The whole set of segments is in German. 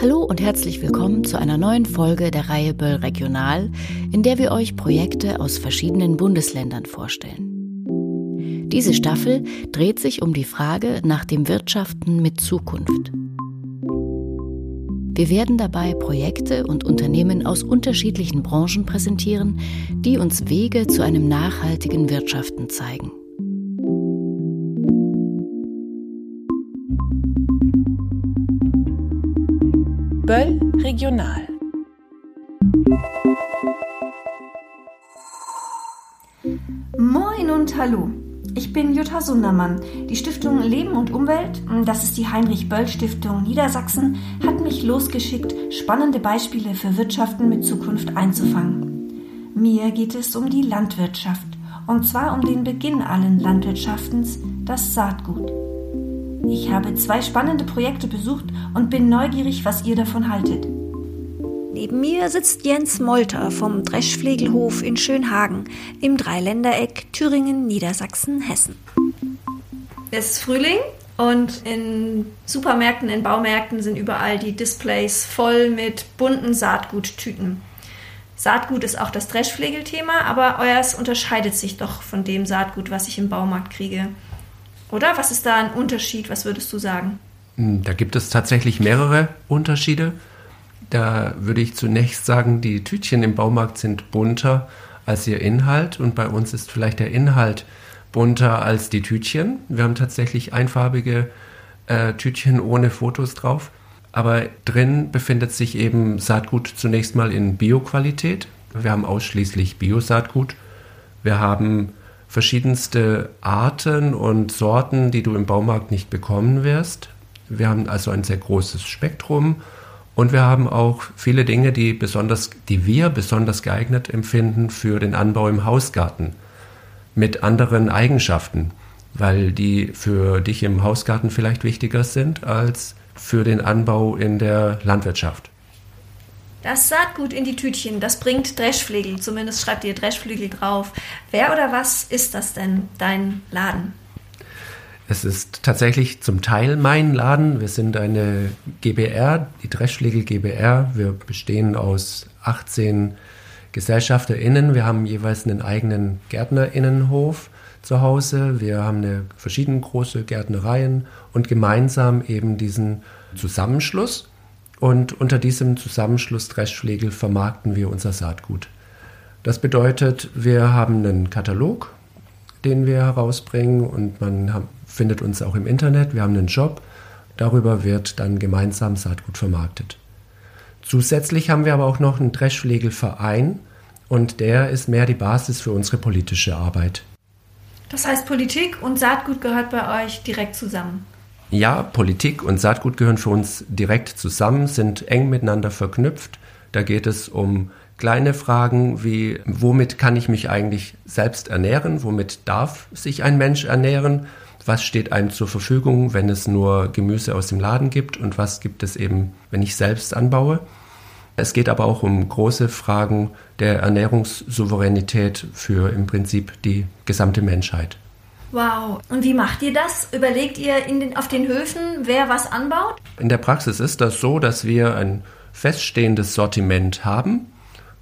Hallo und herzlich willkommen zu einer neuen Folge der Reihe Böll Regional, in der wir euch Projekte aus verschiedenen Bundesländern vorstellen. Diese Staffel dreht sich um die Frage nach dem Wirtschaften mit Zukunft. Wir werden dabei Projekte und Unternehmen aus unterschiedlichen Branchen präsentieren, die uns Wege zu einem nachhaltigen Wirtschaften zeigen. Böll Regional. Moin und hallo. Ich bin Jutta Sundermann. Die Stiftung Leben und Umwelt, das ist die Heinrich-Böll-Stiftung Niedersachsen, hat mich losgeschickt, spannende Beispiele für Wirtschaften mit Zukunft einzufangen. Mir geht es um die Landwirtschaft, und zwar um den Beginn allen Landwirtschaftens, das Saatgut. Ich habe zwei spannende Projekte besucht und bin neugierig, was ihr davon haltet. Neben mir sitzt Jens Molter vom Dreschflegelhof in Schönhagen im Dreiländereck Thüringen, Niedersachsen, Hessen. Es ist Frühling und in Supermärkten, in Baumärkten sind überall die Displays voll mit bunten Saatguttüten. Saatgut ist auch das Dreschflegelthema, aber euers unterscheidet sich doch von dem Saatgut, was ich im Baumarkt kriege. Oder? Was ist da ein Unterschied? Was würdest du sagen? Hm, da gibt es tatsächlich mehrere Unterschiede. Da würde ich zunächst sagen, die Tütchen im Baumarkt sind bunter als ihr Inhalt und bei uns ist vielleicht der Inhalt bunter als die Tütchen. Wir haben tatsächlich einfarbige äh, Tütchen ohne Fotos drauf. Aber drin befindet sich eben Saatgut zunächst mal in Bioqualität. Wir haben ausschließlich Biosaatgut. Wir haben verschiedenste Arten und Sorten, die du im Baumarkt nicht bekommen wirst. Wir haben also ein sehr großes Spektrum und wir haben auch viele Dinge, die besonders, die wir besonders geeignet empfinden für den Anbau im Hausgarten mit anderen Eigenschaften, weil die für dich im Hausgarten vielleicht wichtiger sind als für den Anbau in der Landwirtschaft. Das Saatgut in die Tütchen, das bringt Dreschflegel, zumindest schreibt ihr Dreschflegel drauf. Wer oder was ist das denn, dein Laden? Es ist tatsächlich zum Teil mein Laden. Wir sind eine GBR, die Dreschflegel GBR. Wir bestehen aus 18 GesellschafterInnen. Wir haben jeweils einen eigenen GärtnerInnenhof zu Hause. Wir haben eine verschiedene große Gärtnereien und gemeinsam eben diesen Zusammenschluss und unter diesem Zusammenschluss Dreschflegel vermarkten wir unser Saatgut. Das bedeutet, wir haben einen Katalog, den wir herausbringen und man findet uns auch im Internet. Wir haben einen Job. Darüber wird dann gemeinsam Saatgut vermarktet. Zusätzlich haben wir aber auch noch einen Dreschflegelverein und der ist mehr die Basis für unsere politische Arbeit. Das heißt, Politik und Saatgut gehört bei euch direkt zusammen. Ja, Politik und Saatgut gehören für uns direkt zusammen, sind eng miteinander verknüpft. Da geht es um kleine Fragen wie, womit kann ich mich eigentlich selbst ernähren? Womit darf sich ein Mensch ernähren? Was steht einem zur Verfügung, wenn es nur Gemüse aus dem Laden gibt? Und was gibt es eben, wenn ich selbst anbaue? Es geht aber auch um große Fragen der Ernährungssouveränität für im Prinzip die gesamte Menschheit. Wow. Und wie macht ihr das? Überlegt ihr den, auf den Höfen, wer was anbaut? In der Praxis ist das so, dass wir ein feststehendes Sortiment haben.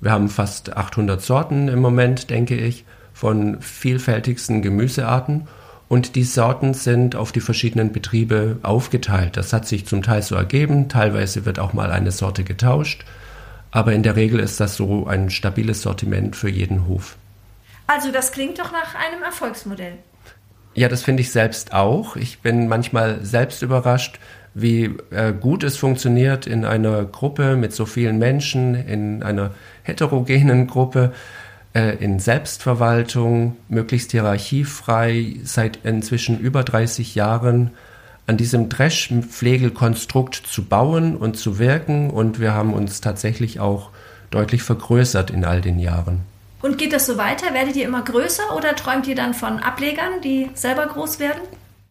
Wir haben fast 800 Sorten im Moment, denke ich, von vielfältigsten Gemüsearten. Und die Sorten sind auf die verschiedenen Betriebe aufgeteilt. Das hat sich zum Teil so ergeben. Teilweise wird auch mal eine Sorte getauscht. Aber in der Regel ist das so ein stabiles Sortiment für jeden Hof. Also das klingt doch nach einem Erfolgsmodell. Ja, das finde ich selbst auch. Ich bin manchmal selbst überrascht, wie äh, gut es funktioniert in einer Gruppe mit so vielen Menschen, in einer heterogenen Gruppe, äh, in Selbstverwaltung, möglichst hierarchiefrei, seit inzwischen über 30 Jahren an diesem Dreschflegelkonstrukt zu bauen und zu wirken. Und wir haben uns tatsächlich auch deutlich vergrößert in all den Jahren. Und geht das so weiter? Werdet ihr immer größer oder träumt ihr dann von Ablegern, die selber groß werden?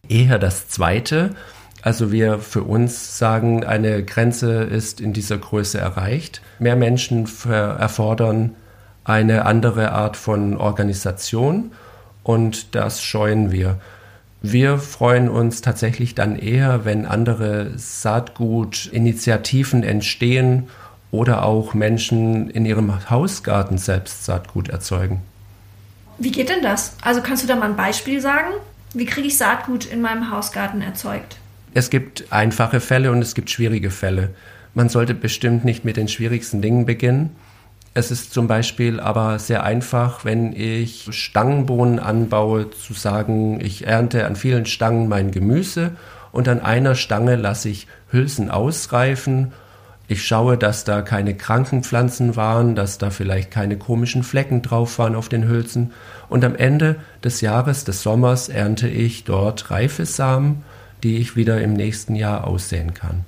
Eher das Zweite. Also wir für uns sagen, eine Grenze ist in dieser Größe erreicht. Mehr Menschen erfordern eine andere Art von Organisation und das scheuen wir. Wir freuen uns tatsächlich dann eher, wenn andere Saatgutinitiativen entstehen oder auch Menschen in ihrem Hausgarten selbst Saatgut erzeugen. Wie geht denn das? Also kannst du da mal ein Beispiel sagen? Wie kriege ich Saatgut in meinem Hausgarten erzeugt? Es gibt einfache Fälle und es gibt schwierige Fälle. Man sollte bestimmt nicht mit den schwierigsten Dingen beginnen. Es ist zum Beispiel aber sehr einfach, wenn ich Stangenbohnen anbaue, zu sagen, ich ernte an vielen Stangen mein Gemüse und an einer Stange lasse ich Hülsen ausreifen. Ich schaue, dass da keine kranken Pflanzen waren, dass da vielleicht keine komischen Flecken drauf waren auf den Hülsen. Und am Ende des Jahres, des Sommers, ernte ich dort reife Samen, die ich wieder im nächsten Jahr aussehen kann.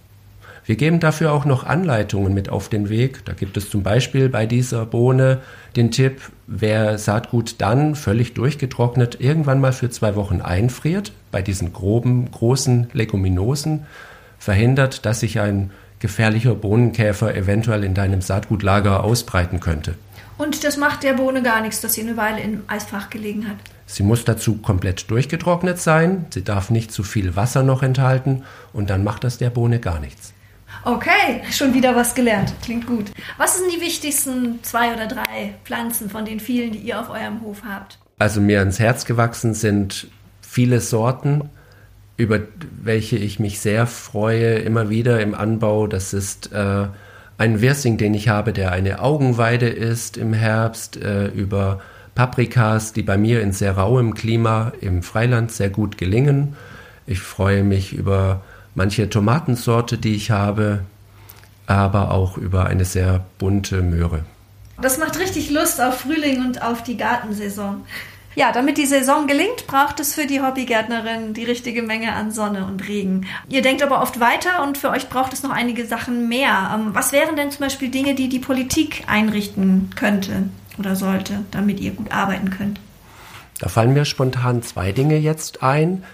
Wir geben dafür auch noch Anleitungen mit auf den Weg. Da gibt es zum Beispiel bei dieser Bohne den Tipp, wer Saatgut dann völlig durchgetrocknet irgendwann mal für zwei Wochen einfriert, bei diesen groben, großen Leguminosen, verhindert, dass sich ein gefährlicher Bohnenkäfer eventuell in deinem Saatgutlager ausbreiten könnte. Und das macht der Bohne gar nichts, dass sie eine Weile im Eisfach gelegen hat. Sie muss dazu komplett durchgetrocknet sein, sie darf nicht zu viel Wasser noch enthalten und dann macht das der Bohne gar nichts. Okay, schon wieder was gelernt. Klingt gut. Was sind die wichtigsten zwei oder drei Pflanzen von den vielen, die ihr auf eurem Hof habt? Also mir ans Herz gewachsen sind viele Sorten, über welche ich mich sehr freue, immer wieder im Anbau. Das ist äh, ein Wirsing, den ich habe, der eine Augenweide ist im Herbst, äh, über Paprikas, die bei mir in sehr rauem Klima im Freiland sehr gut gelingen. Ich freue mich über manche Tomatensorte, die ich habe, aber auch über eine sehr bunte Möhre. Das macht richtig Lust auf Frühling und auf die Gartensaison. Ja, damit die Saison gelingt, braucht es für die Hobbygärtnerin die richtige Menge an Sonne und Regen. Ihr denkt aber oft weiter und für euch braucht es noch einige Sachen mehr. Ähm, was wären denn zum Beispiel Dinge, die die Politik einrichten könnte oder sollte, damit ihr gut arbeiten könnt? Da fallen mir spontan zwei Dinge jetzt ein.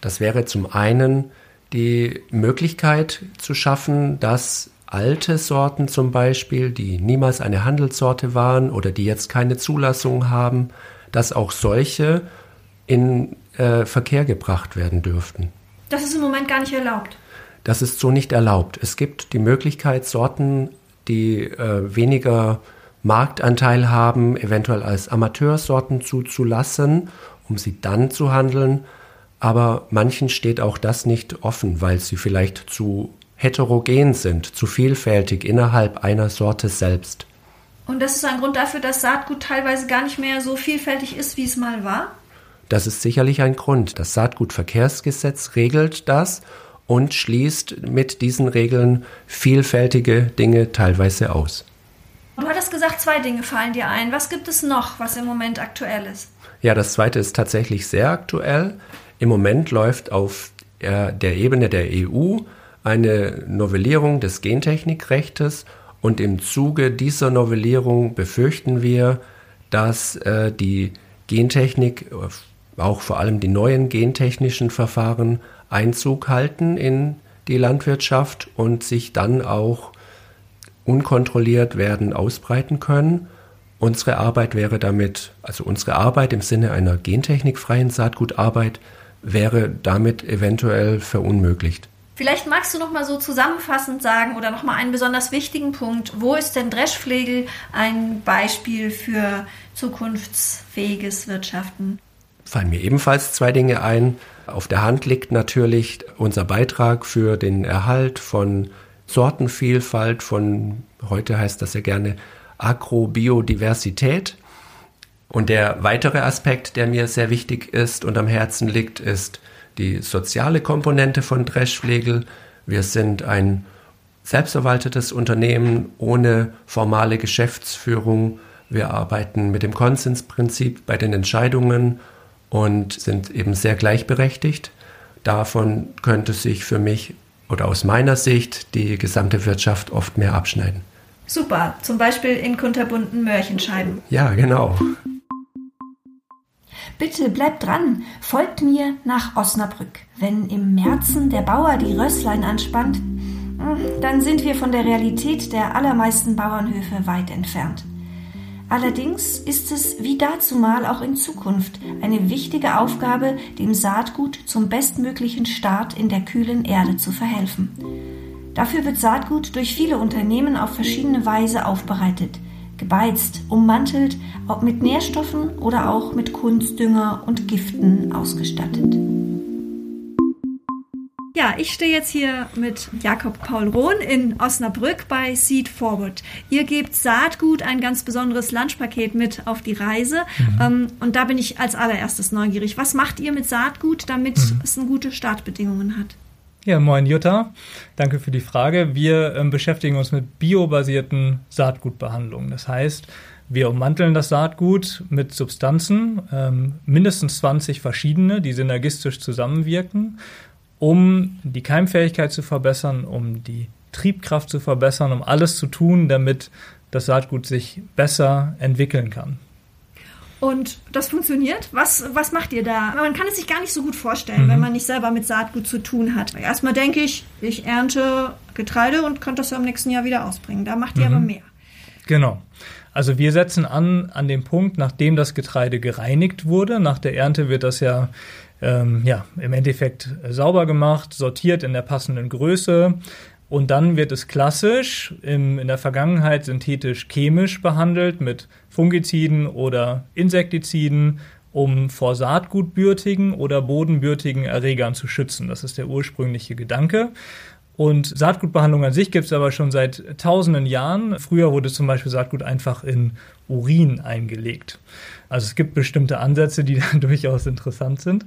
Das wäre zum einen die Möglichkeit zu schaffen, dass alte Sorten zum Beispiel, die niemals eine Handelssorte waren oder die jetzt keine Zulassung haben, dass auch solche in äh, Verkehr gebracht werden dürften. Das ist im Moment gar nicht erlaubt. Das ist so nicht erlaubt. Es gibt die Möglichkeit, Sorten, die äh, weniger Marktanteil haben, eventuell als Amateursorten zuzulassen, um sie dann zu handeln aber manchen steht auch das nicht offen, weil sie vielleicht zu heterogen sind, zu vielfältig innerhalb einer Sorte selbst. Und das ist ein Grund dafür, dass Saatgut teilweise gar nicht mehr so vielfältig ist, wie es mal war? Das ist sicherlich ein Grund. Das Saatgutverkehrsgesetz regelt das und schließt mit diesen Regeln vielfältige Dinge teilweise aus. Du hattest gesagt, zwei Dinge fallen dir ein. Was gibt es noch, was im Moment aktuell ist? Ja, das zweite ist tatsächlich sehr aktuell. Im Moment läuft auf der Ebene der EU eine Novellierung des Gentechnikrechtes und im Zuge dieser Novellierung befürchten wir, dass äh, die Gentechnik, auch vor allem die neuen gentechnischen Verfahren, Einzug halten in die Landwirtschaft und sich dann auch unkontrolliert werden ausbreiten können. Unsere Arbeit wäre damit, also unsere Arbeit im Sinne einer gentechnikfreien Saatgutarbeit, wäre damit eventuell verunmöglicht. Vielleicht magst du noch mal so zusammenfassend sagen oder noch mal einen besonders wichtigen Punkt. Wo ist denn Dreschflegel ein Beispiel für zukunftsfähiges Wirtschaften? Fallen mir ebenfalls zwei Dinge ein. Auf der Hand liegt natürlich unser Beitrag für den Erhalt von Sortenvielfalt, von heute heißt das ja gerne Agrobiodiversität. Und der weitere Aspekt, der mir sehr wichtig ist und am Herzen liegt, ist die soziale Komponente von Dreschflegel. Wir sind ein selbstverwaltetes Unternehmen ohne formale Geschäftsführung. Wir arbeiten mit dem Konsensprinzip bei den Entscheidungen und sind eben sehr gleichberechtigt. Davon könnte sich für mich oder aus meiner Sicht die gesamte Wirtschaft oft mehr abschneiden. Super, zum Beispiel in kunterbunten Mörchenscheiben. Ja, genau. Bitte bleibt dran, folgt mir nach Osnabrück. Wenn im Märzen der Bauer die Rösslein anspannt, hm, dann sind wir von der Realität der allermeisten Bauernhöfe weit entfernt. Allerdings ist es wie dazumal auch in Zukunft eine wichtige Aufgabe, dem Saatgut zum bestmöglichen Start in der kühlen Erde zu verhelfen. Dafür wird Saatgut durch viele Unternehmen auf verschiedene Weise aufbereitet, gebeizt, ummantelt, ob mit Nährstoffen oder auch mit Kunstdünger und Giften ausgestattet. Ja, ich stehe jetzt hier mit Jakob Paul Rohn in Osnabrück bei Seed Forward. Ihr gebt Saatgut ein ganz besonderes Lunchpaket mit auf die Reise. Mhm. Ähm, und da bin ich als allererstes neugierig. Was macht ihr mit Saatgut, damit mhm. es eine gute Startbedingungen hat? Ja, moin Jutta. Danke für die Frage. Wir ähm, beschäftigen uns mit biobasierten Saatgutbehandlungen. Das heißt, wir ummanteln das Saatgut mit Substanzen, ähm, mindestens 20 verschiedene, die synergistisch zusammenwirken um die Keimfähigkeit zu verbessern, um die Triebkraft zu verbessern, um alles zu tun, damit das Saatgut sich besser entwickeln kann. Und das funktioniert. Was, was macht ihr da? Man kann es sich gar nicht so gut vorstellen, mhm. wenn man nicht selber mit Saatgut zu tun hat. Erstmal denke ich, ich ernte Getreide und könnte das ja im nächsten Jahr wieder ausbringen. Da macht ihr mhm. aber mehr. Genau. Also wir setzen an an dem Punkt, nachdem das Getreide gereinigt wurde. Nach der Ernte wird das ja ähm, ja, im Endeffekt sauber gemacht, sortiert in der passenden Größe. Und dann wird es klassisch im, in der Vergangenheit synthetisch-chemisch behandelt mit Fungiziden oder Insektiziden, um vor saatgutbürtigen oder bodenbürtigen Erregern zu schützen. Das ist der ursprüngliche Gedanke. Und Saatgutbehandlung an sich gibt es aber schon seit tausenden Jahren. Früher wurde zum Beispiel Saatgut einfach in Urin eingelegt. Also es gibt bestimmte Ansätze, die dann durchaus interessant sind.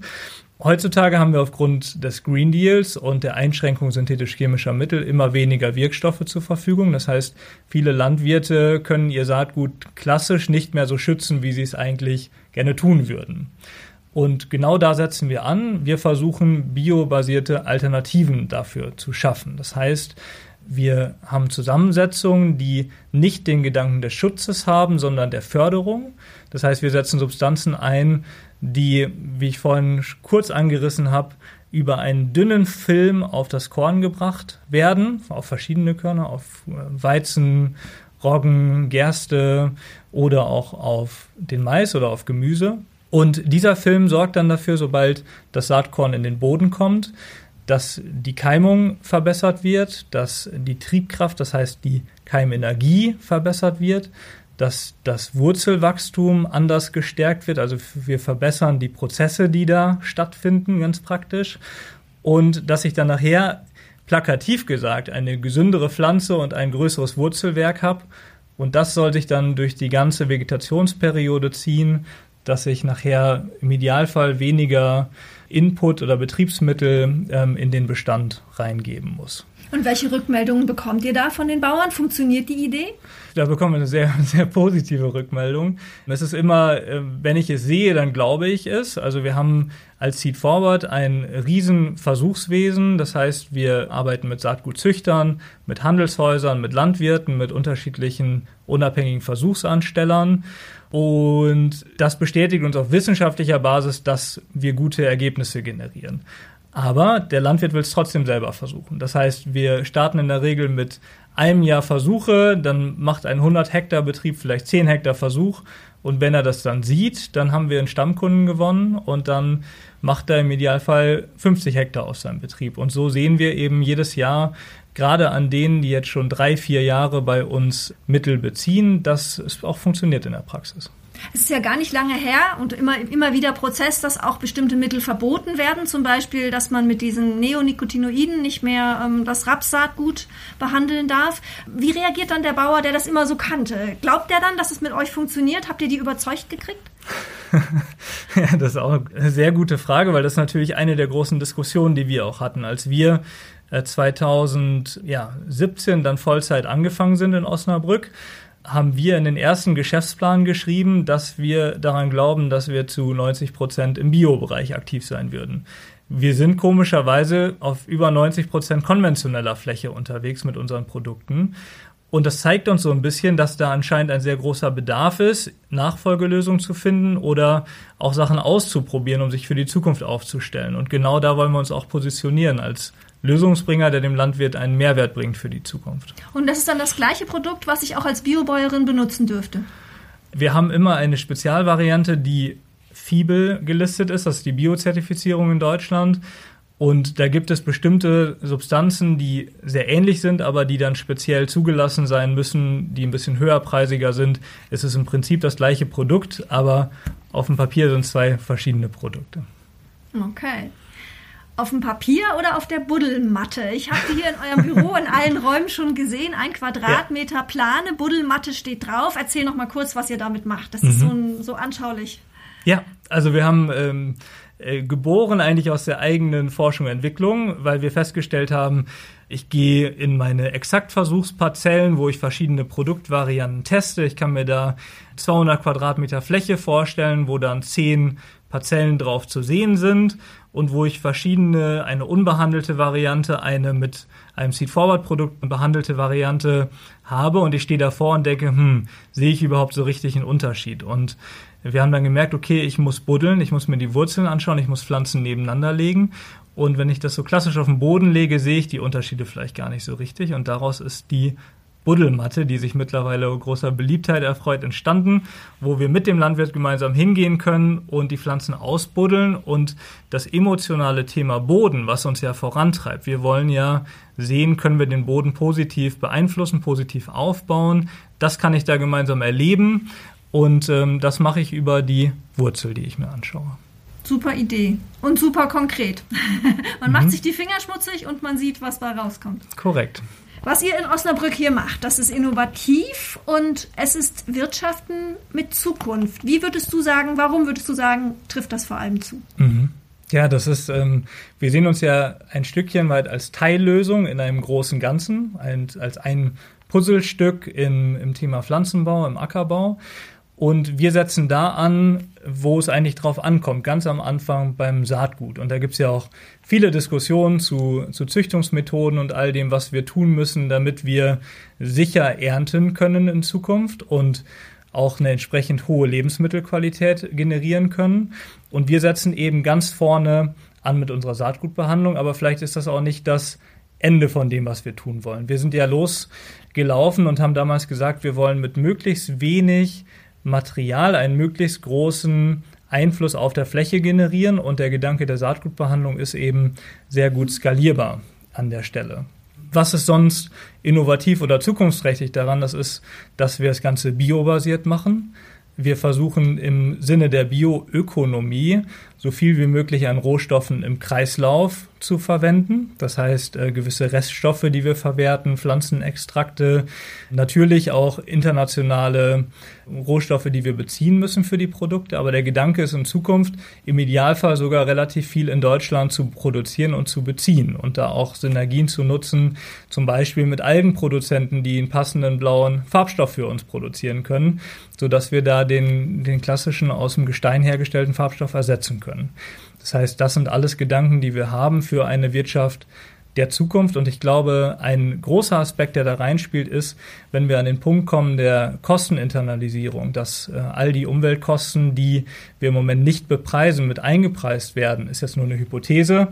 Heutzutage haben wir aufgrund des Green Deals und der Einschränkung synthetisch-chemischer Mittel immer weniger Wirkstoffe zur Verfügung. Das heißt, viele Landwirte können ihr Saatgut klassisch nicht mehr so schützen, wie sie es eigentlich gerne tun würden. Und genau da setzen wir an. Wir versuchen, biobasierte Alternativen dafür zu schaffen. Das heißt, wir haben Zusammensetzungen, die nicht den Gedanken des Schutzes haben, sondern der Förderung. Das heißt, wir setzen Substanzen ein, die, wie ich vorhin kurz angerissen habe, über einen dünnen Film auf das Korn gebracht werden, auf verschiedene Körner, auf äh, Weizen, Roggen, Gerste oder auch auf den Mais oder auf Gemüse. Und dieser Film sorgt dann dafür, sobald das Saatkorn in den Boden kommt, dass die Keimung verbessert wird, dass die Triebkraft, das heißt die Keimenergie verbessert wird, dass das Wurzelwachstum anders gestärkt wird. Also wir verbessern die Prozesse, die da stattfinden, ganz praktisch. Und dass ich dann nachher, plakativ gesagt, eine gesündere Pflanze und ein größeres Wurzelwerk habe. Und das soll sich dann durch die ganze Vegetationsperiode ziehen, dass ich nachher im Idealfall weniger Input oder Betriebsmittel ähm, in den Bestand reingeben muss. Und welche Rückmeldungen bekommt ihr da von den Bauern? Funktioniert die Idee? Da bekommen wir eine sehr, sehr positive Rückmeldung. Es ist immer, äh, wenn ich es sehe, dann glaube ich es. Also wir haben als Seed Forward ein riesen Versuchswesen. Das heißt, wir arbeiten mit Saatgutzüchtern, mit Handelshäusern, mit Landwirten, mit unterschiedlichen unabhängigen Versuchsanstellern. Und das bestätigt uns auf wissenschaftlicher Basis, dass wir gute Ergebnisse generieren. Aber der Landwirt will es trotzdem selber versuchen. Das heißt, wir starten in der Regel mit einem Jahr Versuche, dann macht ein 100 Hektar Betrieb vielleicht 10 Hektar Versuch und wenn er das dann sieht, dann haben wir einen Stammkunden gewonnen und dann macht er im Idealfall 50 Hektar aus seinem Betrieb. Und so sehen wir eben jedes Jahr, gerade an denen, die jetzt schon drei, vier Jahre bei uns Mittel beziehen, dass es auch funktioniert in der Praxis. Es ist ja gar nicht lange her und immer, immer wieder Prozess, dass auch bestimmte Mittel verboten werden. Zum Beispiel, dass man mit diesen Neonicotinoiden nicht mehr ähm, das Rapssaatgut behandeln darf. Wie reagiert dann der Bauer, der das immer so kannte? Glaubt der dann, dass es mit euch funktioniert? Habt ihr die überzeugt gekriegt? ja, das ist auch eine sehr gute Frage, weil das ist natürlich eine der großen Diskussionen, die wir auch hatten, als wir 2017 äh, dann Vollzeit angefangen sind in Osnabrück haben wir in den ersten Geschäftsplan geschrieben, dass wir daran glauben, dass wir zu 90 Prozent im Bio-Bereich aktiv sein würden. Wir sind komischerweise auf über 90 Prozent konventioneller Fläche unterwegs mit unseren Produkten. Und das zeigt uns so ein bisschen, dass da anscheinend ein sehr großer Bedarf ist, Nachfolgelösungen zu finden oder auch Sachen auszuprobieren, um sich für die Zukunft aufzustellen. Und genau da wollen wir uns auch positionieren als Lösungsbringer, der dem Landwirt einen Mehrwert bringt für die Zukunft. Und das ist dann das gleiche Produkt, was ich auch als Biobäuerin benutzen dürfte? Wir haben immer eine Spezialvariante, die FIBEL gelistet ist, das ist die Biozertifizierung in Deutschland. Und da gibt es bestimmte Substanzen, die sehr ähnlich sind, aber die dann speziell zugelassen sein müssen, die ein bisschen höherpreisiger sind. Es ist im Prinzip das gleiche Produkt, aber auf dem Papier sind es zwei verschiedene Produkte. Okay. Auf dem Papier oder auf der Buddelmatte? Ich habe die hier in eurem Büro in allen Räumen schon gesehen. Ein Quadratmeter Plane, Buddelmatte steht drauf. Erzähl noch mal kurz, was ihr damit macht. Das mhm. ist so, ein, so anschaulich. Ja, also wir haben ähm, äh, geboren eigentlich aus der eigenen Forschung und Entwicklung, weil wir festgestellt haben, ich gehe in meine Exaktversuchsparzellen, wo ich verschiedene Produktvarianten teste. Ich kann mir da 200 Quadratmeter Fläche vorstellen, wo dann 10 Parzellen drauf zu sehen sind und wo ich verschiedene, eine unbehandelte Variante, eine mit einem Seed-Forward-Produkt behandelte Variante habe und ich stehe davor und denke, hm, sehe ich überhaupt so richtig einen Unterschied? Und wir haben dann gemerkt, okay, ich muss buddeln, ich muss mir die Wurzeln anschauen, ich muss Pflanzen nebeneinander legen. Und wenn ich das so klassisch auf den Boden lege, sehe ich die Unterschiede vielleicht gar nicht so richtig. Und daraus ist die Buddelmatte, die sich mittlerweile großer Beliebtheit erfreut, entstanden, wo wir mit dem Landwirt gemeinsam hingehen können und die Pflanzen ausbuddeln und das emotionale Thema Boden, was uns ja vorantreibt. Wir wollen ja sehen, können wir den Boden positiv beeinflussen, positiv aufbauen. Das kann ich da gemeinsam erleben und ähm, das mache ich über die Wurzel, die ich mir anschaue. Super Idee und super konkret. man mhm. macht sich die Finger schmutzig und man sieht, was da rauskommt. Korrekt. Was ihr in Osnabrück hier macht, das ist innovativ und es ist Wirtschaften mit Zukunft. Wie würdest du sagen, warum würdest du sagen, trifft das vor allem zu? Mhm. Ja, das ist, ähm, wir sehen uns ja ein Stückchen weit als Teillösung in einem großen Ganzen, ein, als ein Puzzlestück in, im Thema Pflanzenbau, im Ackerbau. Und wir setzen da an, wo es eigentlich drauf ankommt, ganz am Anfang beim Saatgut. Und da gibt's ja auch viele Diskussionen zu, zu Züchtungsmethoden und all dem, was wir tun müssen, damit wir sicher ernten können in Zukunft und auch eine entsprechend hohe Lebensmittelqualität generieren können. Und wir setzen eben ganz vorne an mit unserer Saatgutbehandlung, aber vielleicht ist das auch nicht das Ende von dem, was wir tun wollen. Wir sind ja losgelaufen und haben damals gesagt, wir wollen mit möglichst wenig Material einen möglichst großen Einfluss auf der Fläche generieren und der Gedanke der Saatgutbehandlung ist eben sehr gut skalierbar an der Stelle. Was ist sonst innovativ oder zukunftsträchtig daran? Das ist, dass wir das Ganze biobasiert machen. Wir versuchen im Sinne der Bioökonomie so viel wie möglich an Rohstoffen im Kreislauf zu verwenden. Das heißt, äh, gewisse Reststoffe, die wir verwerten, Pflanzenextrakte, natürlich auch internationale Rohstoffe, die wir beziehen müssen für die Produkte. Aber der Gedanke ist in Zukunft im Idealfall sogar relativ viel in Deutschland zu produzieren und zu beziehen und da auch Synergien zu nutzen, zum Beispiel mit Algenproduzenten, die einen passenden blauen Farbstoff für uns produzieren können, sodass wir da den, den klassischen aus dem Gestein hergestellten Farbstoff ersetzen können. Das heißt, das sind alles Gedanken, die wir haben für eine Wirtschaft der Zukunft. Und ich glaube, ein großer Aspekt, der da reinspielt, ist, wenn wir an den Punkt kommen der Kosteninternalisierung, dass äh, all die Umweltkosten, die wir im Moment nicht bepreisen, mit eingepreist werden, ist jetzt nur eine Hypothese,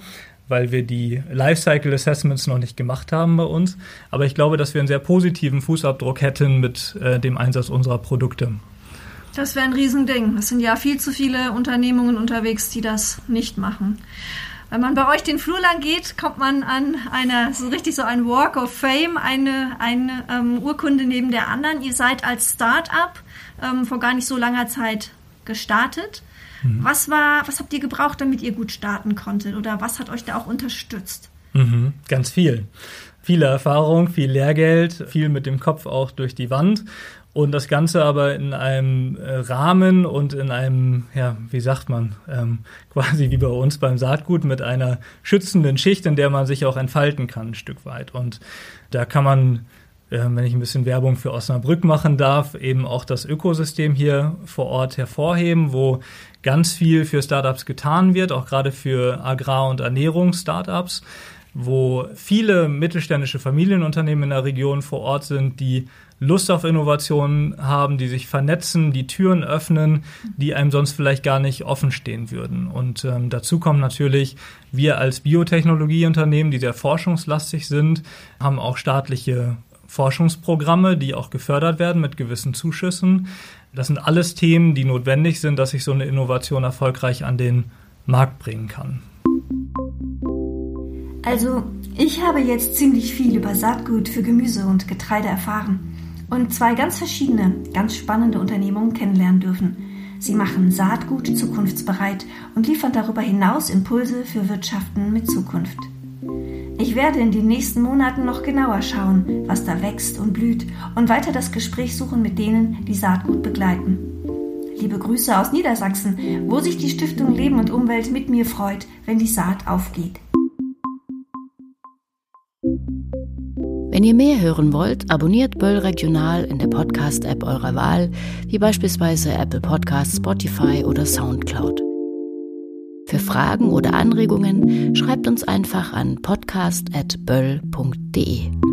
weil wir die Lifecycle Assessments noch nicht gemacht haben bei uns. Aber ich glaube, dass wir einen sehr positiven Fußabdruck hätten mit äh, dem Einsatz unserer Produkte. Das wäre ein Riesending. Es sind ja viel zu viele Unternehmungen unterwegs, die das nicht machen. Wenn man bei euch den Flur lang geht, kommt man an einer, so richtig so ein Walk of Fame, eine, eine ähm, Urkunde neben der anderen. Ihr seid als Start-up ähm, vor gar nicht so langer Zeit gestartet. Mhm. Was war, was habt ihr gebraucht, damit ihr gut starten konntet? Oder was hat euch da auch unterstützt? Mhm, ganz viel. Viele Erfahrung, viel Lehrgeld, viel mit dem Kopf auch durch die Wand und das Ganze aber in einem äh, Rahmen und in einem, ja, wie sagt man, ähm, quasi wie bei uns beim Saatgut mit einer schützenden Schicht, in der man sich auch entfalten kann, ein Stück weit. Und da kann man, äh, wenn ich ein bisschen Werbung für Osnabrück machen darf, eben auch das Ökosystem hier vor Ort hervorheben, wo ganz viel für Startups getan wird, auch gerade für Agrar- und Ernährungs-Startups wo viele mittelständische Familienunternehmen in der Region vor Ort sind, die Lust auf Innovationen haben, die sich vernetzen, die Türen öffnen, die einem sonst vielleicht gar nicht offen stehen würden. Und ähm, dazu kommen natürlich, wir als Biotechnologieunternehmen, die sehr forschungslastig sind, haben auch staatliche Forschungsprogramme, die auch gefördert werden mit gewissen Zuschüssen. Das sind alles Themen, die notwendig sind, dass ich so eine Innovation erfolgreich an den Markt bringen kann. Also, ich habe jetzt ziemlich viel über Saatgut für Gemüse und Getreide erfahren und zwei ganz verschiedene, ganz spannende Unternehmungen kennenlernen dürfen. Sie machen Saatgut zukunftsbereit und liefern darüber hinaus Impulse für Wirtschaften mit Zukunft. Ich werde in den nächsten Monaten noch genauer schauen, was da wächst und blüht und weiter das Gespräch suchen mit denen, die Saatgut begleiten. Liebe Grüße aus Niedersachsen, wo sich die Stiftung Leben und Umwelt mit mir freut, wenn die Saat aufgeht. Wenn ihr mehr hören wollt, abonniert Böll Regional in der Podcast-App eurer Wahl, wie beispielsweise Apple Podcasts, Spotify oder Soundcloud. Für Fragen oder Anregungen schreibt uns einfach an podcast.böll.de.